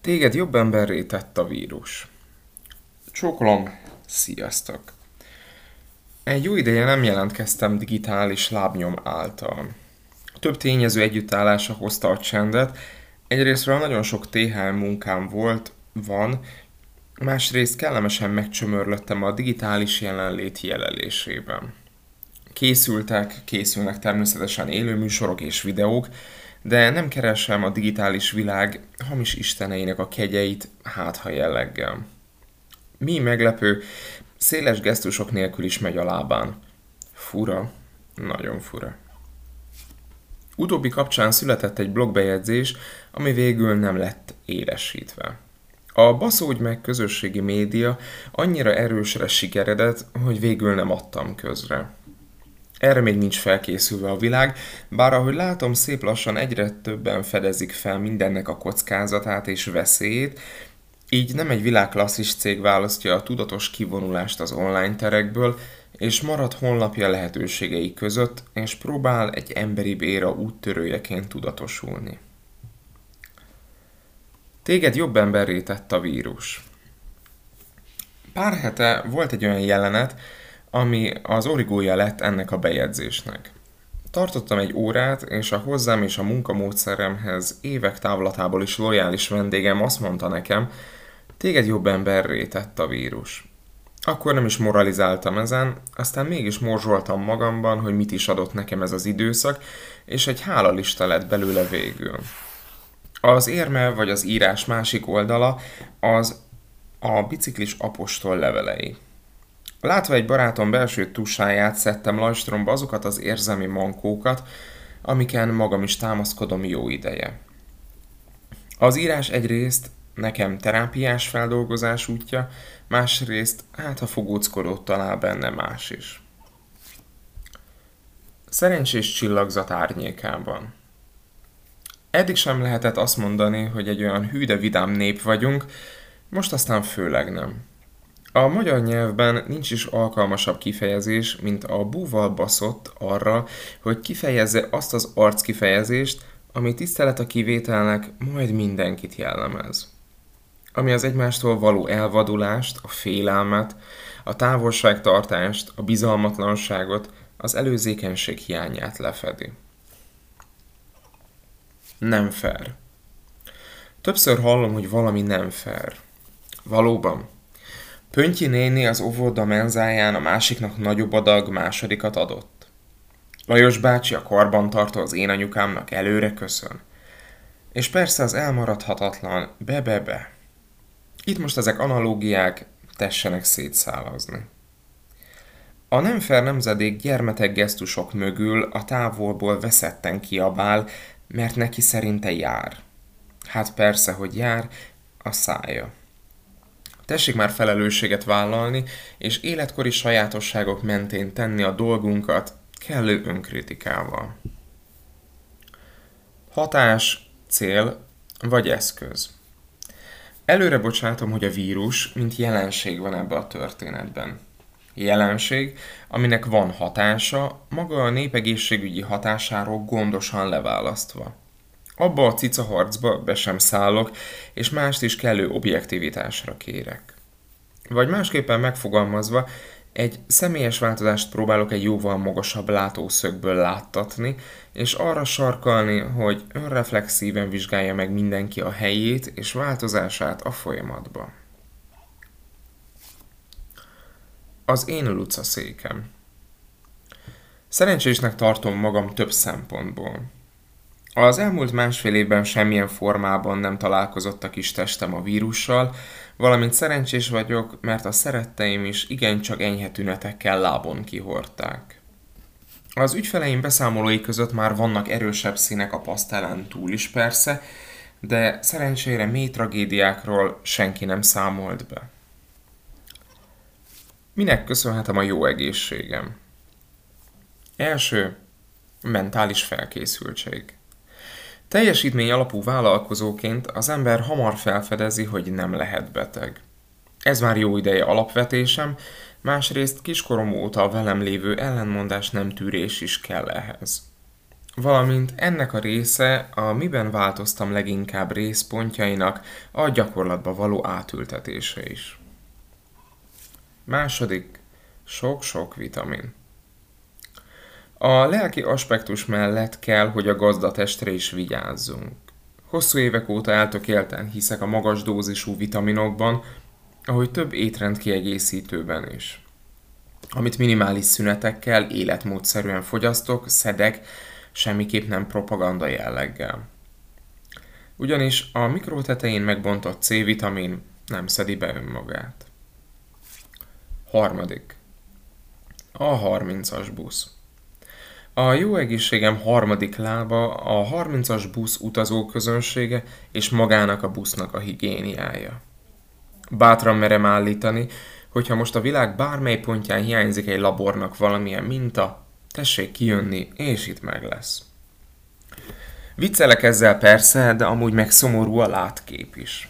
Téged jobb emberré tett a vírus. Csókolom, sziasztok! Egy jó ideje nem jelentkeztem digitális lábnyom által. Több tényező együttállása hozta a csendet, egyrésztről nagyon sok THM munkám volt, van, másrészt kellemesen megcsömörlöttem a digitális jelenlét jelelésében. Készültek, készülnek természetesen élőműsorok és videók, de nem keresem a digitális világ hamis isteneinek a kegyeit hátha jelleggel. Mi meglepő, széles gesztusok nélkül is megy a lábán. Fura, nagyon fura. Utóbbi kapcsán született egy blogbejegyzés, ami végül nem lett élesítve. A baszógy meg közösségi média annyira erősre sikeredett, hogy végül nem adtam közre. Erre még nincs felkészülve a világ, bár ahogy látom, szép lassan egyre többen fedezik fel mindennek a kockázatát és veszélyét, így nem egy világklasszis cég választja a tudatos kivonulást az online terekből, és marad honlapja lehetőségei között, és próbál egy emberi béra úttörőjeként tudatosulni. Téged jobb emberré tett a vírus. Pár hete volt egy olyan jelenet, ami az origója lett ennek a bejegyzésnek. Tartottam egy órát, és a hozzám és a munkamódszeremhez évek távlatából is lojális vendégem azt mondta nekem, téged jobb emberré tett a vírus. Akkor nem is moralizáltam ezen, aztán mégis morzsoltam magamban, hogy mit is adott nekem ez az időszak, és egy hálalista lett belőle végül. Az érme vagy az írás másik oldala az a biciklis apostol levelei. Látva egy barátom belső tusáját szedtem lajstromba azokat az érzelmi mankókat, amiken magam is támaszkodom jó ideje. Az írás egyrészt nekem terápiás feldolgozás útja, másrészt hát ha fogóckodót talál benne más is. Szerencsés csillagzat árnyékában. Eddig sem lehetett azt mondani, hogy egy olyan hű de vidám nép vagyunk, most aztán főleg nem. A magyar nyelvben nincs is alkalmasabb kifejezés, mint a búval baszott arra, hogy kifejezze azt az arckifejezést, ami tisztelet a kivételnek majd mindenkit jellemez. Ami az egymástól való elvadulást, a félelmet, a távolságtartást, a bizalmatlanságot, az előzékenység hiányát lefedi. Nem fair. Többször hallom, hogy valami nem fair. Valóban, Pöntyi néni az óvoda menzáján a másiknak nagyobb adag másodikat adott. Lajos bácsi a karbantartó az én anyukámnak előre köszön. És persze az elmaradhatatlan be-be-be. Itt most ezek analógiák tessenek szétszálazni. A nem fair nemzedék gyermetek gesztusok mögül a távolból veszetten kiabál, mert neki szerinte jár. Hát persze, hogy jár, a szája. Tessék már felelősséget vállalni, és életkori sajátosságok mentén tenni a dolgunkat kellő önkritikával. Hatás, cél vagy eszköz. Előre bocsátom, hogy a vírus, mint jelenség van ebbe a történetben. Jelenség, aminek van hatása, maga a népegészségügyi hatásáról gondosan leválasztva. Abba a cica harcba be sem szállok, és mást is kellő objektivitásra kérek. Vagy másképpen megfogalmazva, egy személyes változást próbálok egy jóval magasabb látószögből láttatni, és arra sarkalni, hogy önreflexíven vizsgálja meg mindenki a helyét és változását a folyamatban. Az én Luca székem. Szerencsésnek tartom magam több szempontból. Az elmúlt másfél évben semmilyen formában nem találkozott a kis testem a vírussal, valamint szerencsés vagyok, mert a szeretteim is igencsak enyhe tünetekkel lábon kihorták. Az ügyfeleim beszámolói között már vannak erősebb színek a pasztelen túl is persze, de szerencsére mély tragédiákról senki nem számolt be. Minek köszönhetem a jó egészségem? Első, mentális felkészültség. Teljesítmény alapú vállalkozóként az ember hamar felfedezi, hogy nem lehet beteg. Ez már jó ideje alapvetésem, másrészt kiskorom óta a velem lévő ellenmondás nem tűrés is kell ehhez. valamint ennek a része a miben változtam leginkább részpontjainak a gyakorlatba való átültetése is. Második, sok-sok vitamin. A lelki aspektus mellett kell, hogy a gazdatestre is vigyázzunk. Hosszú évek óta eltökélten hiszek a magas dózisú vitaminokban, ahogy több étrend kiegészítőben is. Amit minimális szünetekkel, életmódszerűen fogyasztok, szedek, semmiképp nem propaganda jelleggel. Ugyanis a mikro tetején megbontott C-vitamin nem szedi be önmagát. Harmadik. A 30-as busz. A jó egészségem harmadik lába a 30-as busz utazó közönsége és magának a busznak a higiéniája. Bátran merem állítani, hogyha most a világ bármely pontján hiányzik egy labornak valamilyen minta, tessék kijönni, és itt meg lesz. Viccelek ezzel persze, de amúgy meg szomorú a látkép is.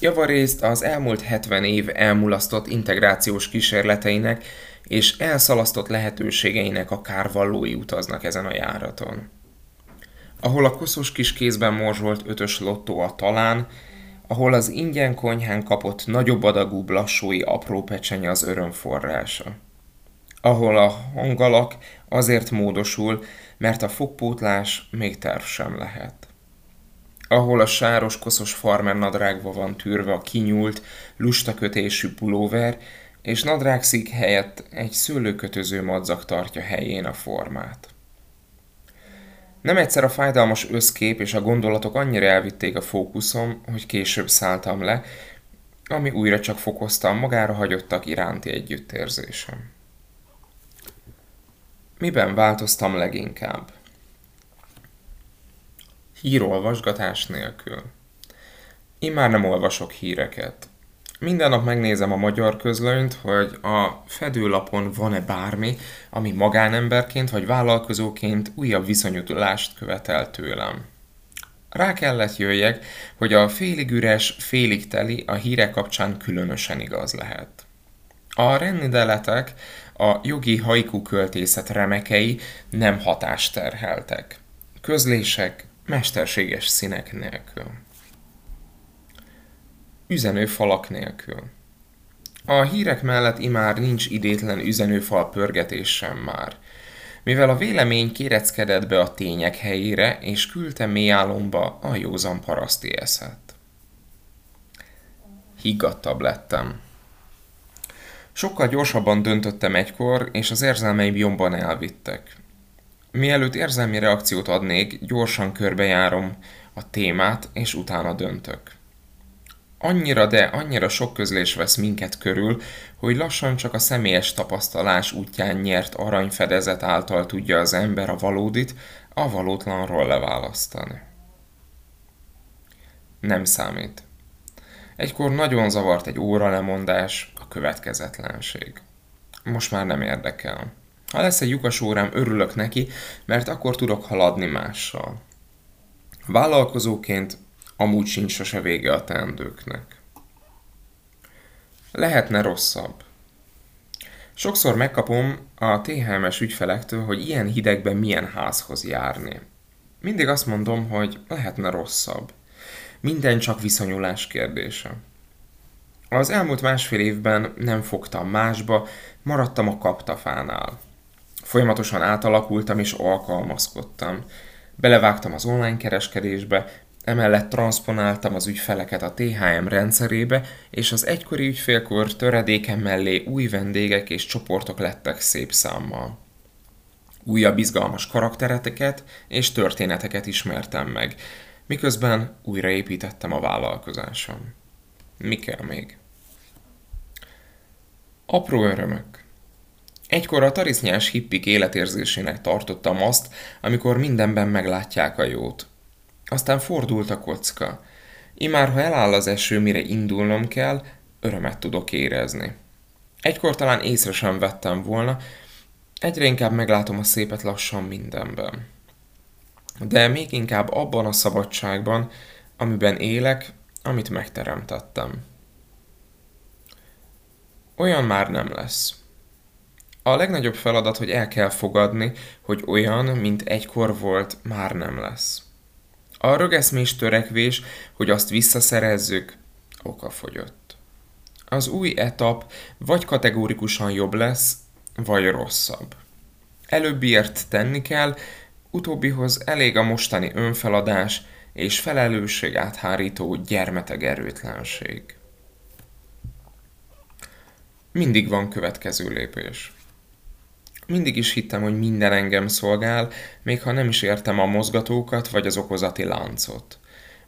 Javarészt az elmúlt 70 év elmulasztott integrációs kísérleteinek és elszalasztott lehetőségeinek a kárvallói utaznak ezen a járaton. Ahol a koszos kis kézben morzsolt ötös lottó a talán, ahol az ingyen konyhán kapott nagyobb adagú blassói apró pecsenye az öröm forrása. Ahol a hangalak azért módosul, mert a fogpótlás még terv sem lehet. Ahol a sáros koszos farmer nadrágba van tűrve a kinyúlt, lustakötésű pulóver, és nadrágszik helyett egy szőlőkötöző madzak tartja helyén a formát. Nem egyszer a fájdalmas összkép és a gondolatok annyira elvitték a fókuszom, hogy később szálltam le, ami újra csak fokozta a magára hagyottak iránti együttérzésem. Miben változtam leginkább? Hírolvasgatás nélkül. Én már nem olvasok híreket. Minden nap megnézem a magyar közlönyt, hogy a fedőlapon van-e bármi, ami magánemberként vagy vállalkozóként újabb viszonyulást követel tőlem. Rá kellett jöjjek, hogy a félig üres, félig teli a hírek kapcsán különösen igaz lehet. A rendideletek, a jogi haiku költészet remekei nem hatásterheltek. Közlések mesterséges színek nélkül üzenőfalak nélkül. A hírek mellett imár nincs idétlen üzenőfal pörgetés sem már, mivel a vélemény kéreckedett be a tények helyére, és küldte mély a józan paraszti eszet. Higgadtabb lettem. Sokkal gyorsabban döntöttem egykor, és az érzelmeim jobban elvittek. Mielőtt érzelmi reakciót adnék, gyorsan körbejárom a témát, és utána döntök. Annyira, de annyira sok közlés vesz minket körül, hogy lassan csak a személyes tapasztalás útján nyert aranyfedezet által tudja az ember a valódit a valótlanról leválasztani. Nem számít. Egykor nagyon zavart egy óra lemondás, a következetlenség. Most már nem érdekel. Ha lesz egy lyukas órám, örülök neki, mert akkor tudok haladni mással. Vállalkozóként amúgy sincs sose vége a teendőknek. Lehetne rosszabb. Sokszor megkapom a THMS ügyfelektől, hogy ilyen hidegben milyen házhoz járni. Mindig azt mondom, hogy lehetne rosszabb. Minden csak viszonyulás kérdése. Az elmúlt másfél évben nem fogtam másba, maradtam a kaptafánál. Folyamatosan átalakultam és alkalmazkodtam. Belevágtam az online kereskedésbe, Emellett transponáltam az ügyfeleket a THM rendszerébe, és az egykori ügyfélkor töredéken mellé új vendégek és csoportok lettek szép számmal. Újabb izgalmas karaktereteket és történeteket ismertem meg, miközben újraépítettem a vállalkozásom. Mi kell még? Apró örömök. Egykor a tarisznyás hippik életérzésének tartottam azt, amikor mindenben meglátják a jót – aztán fordult a kocka. Imár, ha eláll az eső, mire indulnom kell, örömet tudok érezni. Egykor talán észre sem vettem volna, egyre inkább meglátom a szépet lassan mindenben. De még inkább abban a szabadságban, amiben élek, amit megteremtettem. Olyan már nem lesz. A legnagyobb feladat, hogy el kell fogadni, hogy olyan, mint egykor volt, már nem lesz. A rögeszmés törekvés, hogy azt visszaszerezzük, okafogyott. Az új etap vagy kategórikusan jobb lesz, vagy rosszabb. Előbbiért tenni kell, utóbbihoz elég a mostani önfeladás és felelősség áthárító gyermeteg erőtlenség. Mindig van következő lépés. Mindig is hittem, hogy minden engem szolgál, még ha nem is értem a mozgatókat vagy az okozati láncot.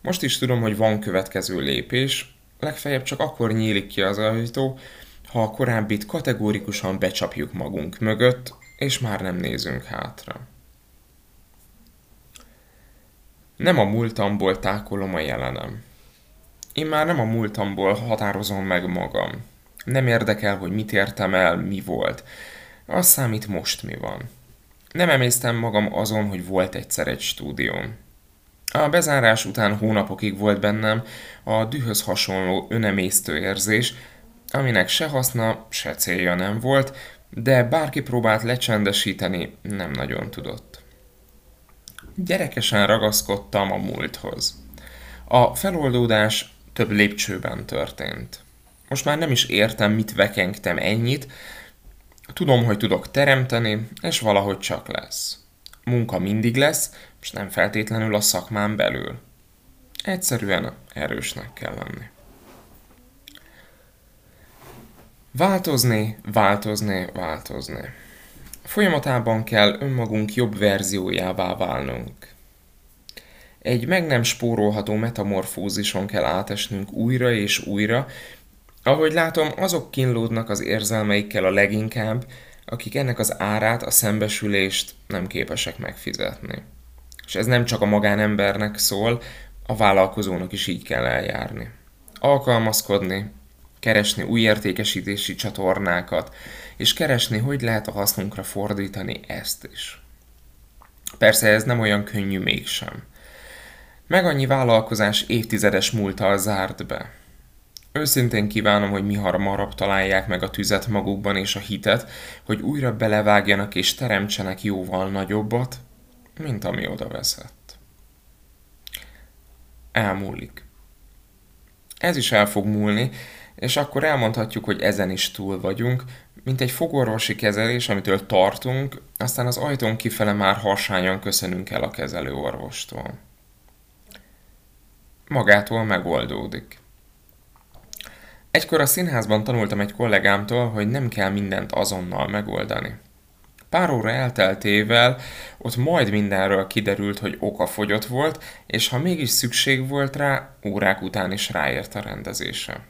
Most is tudom, hogy van következő lépés, legfeljebb csak akkor nyílik ki az ajtó, ha a korábbit kategórikusan becsapjuk magunk mögött, és már nem nézünk hátra. Nem a múltamból tákolom a jelenem. Én már nem a múltamból határozom meg magam. Nem érdekel, hogy mit értem el, mi volt. Az számít most mi van. Nem emésztem magam azon, hogy volt egyszer egy stúdióm. A bezárás után hónapokig volt bennem a dühöz hasonló önemésztő érzés, aminek se haszna, se célja nem volt, de bárki próbált lecsendesíteni, nem nagyon tudott. Gyerekesen ragaszkodtam a múlthoz. A feloldódás több lépcsőben történt. Most már nem is értem, mit vekengtem ennyit, tudom, hogy tudok teremteni, és valahogy csak lesz. Munka mindig lesz, és nem feltétlenül a szakmán belül. Egyszerűen erősnek kell lenni. Változni, változni, változni. Folyamatában kell önmagunk jobb verziójává válnunk. Egy meg nem spórolható metamorfózison kell átesnünk újra és újra, ahogy látom, azok kínlódnak az érzelmeikkel a leginkább, akik ennek az árát, a szembesülést nem képesek megfizetni. És ez nem csak a magánembernek szól, a vállalkozónak is így kell eljárni. Alkalmazkodni, keresni új értékesítési csatornákat, és keresni, hogy lehet a hasznunkra fordítani ezt is. Persze ez nem olyan könnyű mégsem. Meg annyi vállalkozás évtizedes múltal zárt be. Őszintén kívánom, hogy mi hamarabb találják meg a tüzet magukban és a hitet, hogy újra belevágjanak és teremtsenek jóval nagyobbat, mint ami oda veszett. Elmúlik. Ez is el fog múlni, és akkor elmondhatjuk, hogy ezen is túl vagyunk, mint egy fogorvosi kezelés, amitől tartunk, aztán az ajtón kifele már harsányan köszönünk el a kezelő orvostól. Magától megoldódik. Egykor a színházban tanultam egy kollégámtól, hogy nem kell mindent azonnal megoldani. Pár óra elteltével ott majd mindenről kiderült, hogy oka fogyott volt, és ha mégis szükség volt rá, órák után is ráért a rendezése.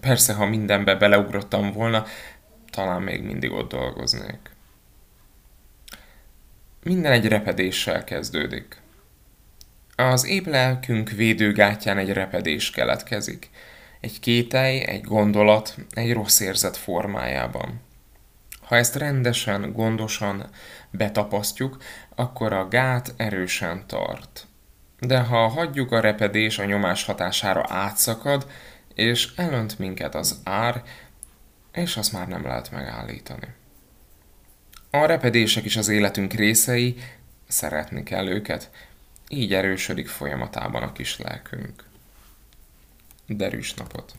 Persze, ha mindenbe beleugrottam volna, talán még mindig ott dolgoznék. Minden egy repedéssel kezdődik. Az épp lelkünk védőgátján egy repedés keletkezik. Egy kételj, egy gondolat, egy rossz érzet formájában. Ha ezt rendesen, gondosan betapasztjuk, akkor a gát erősen tart. De ha hagyjuk a repedés a nyomás hatására átszakad, és elönt minket az ár, és azt már nem lehet megállítani. A repedések is az életünk részei, szeretni kell őket, így erősödik folyamatában a kis lelkünk. Дарюш на пот.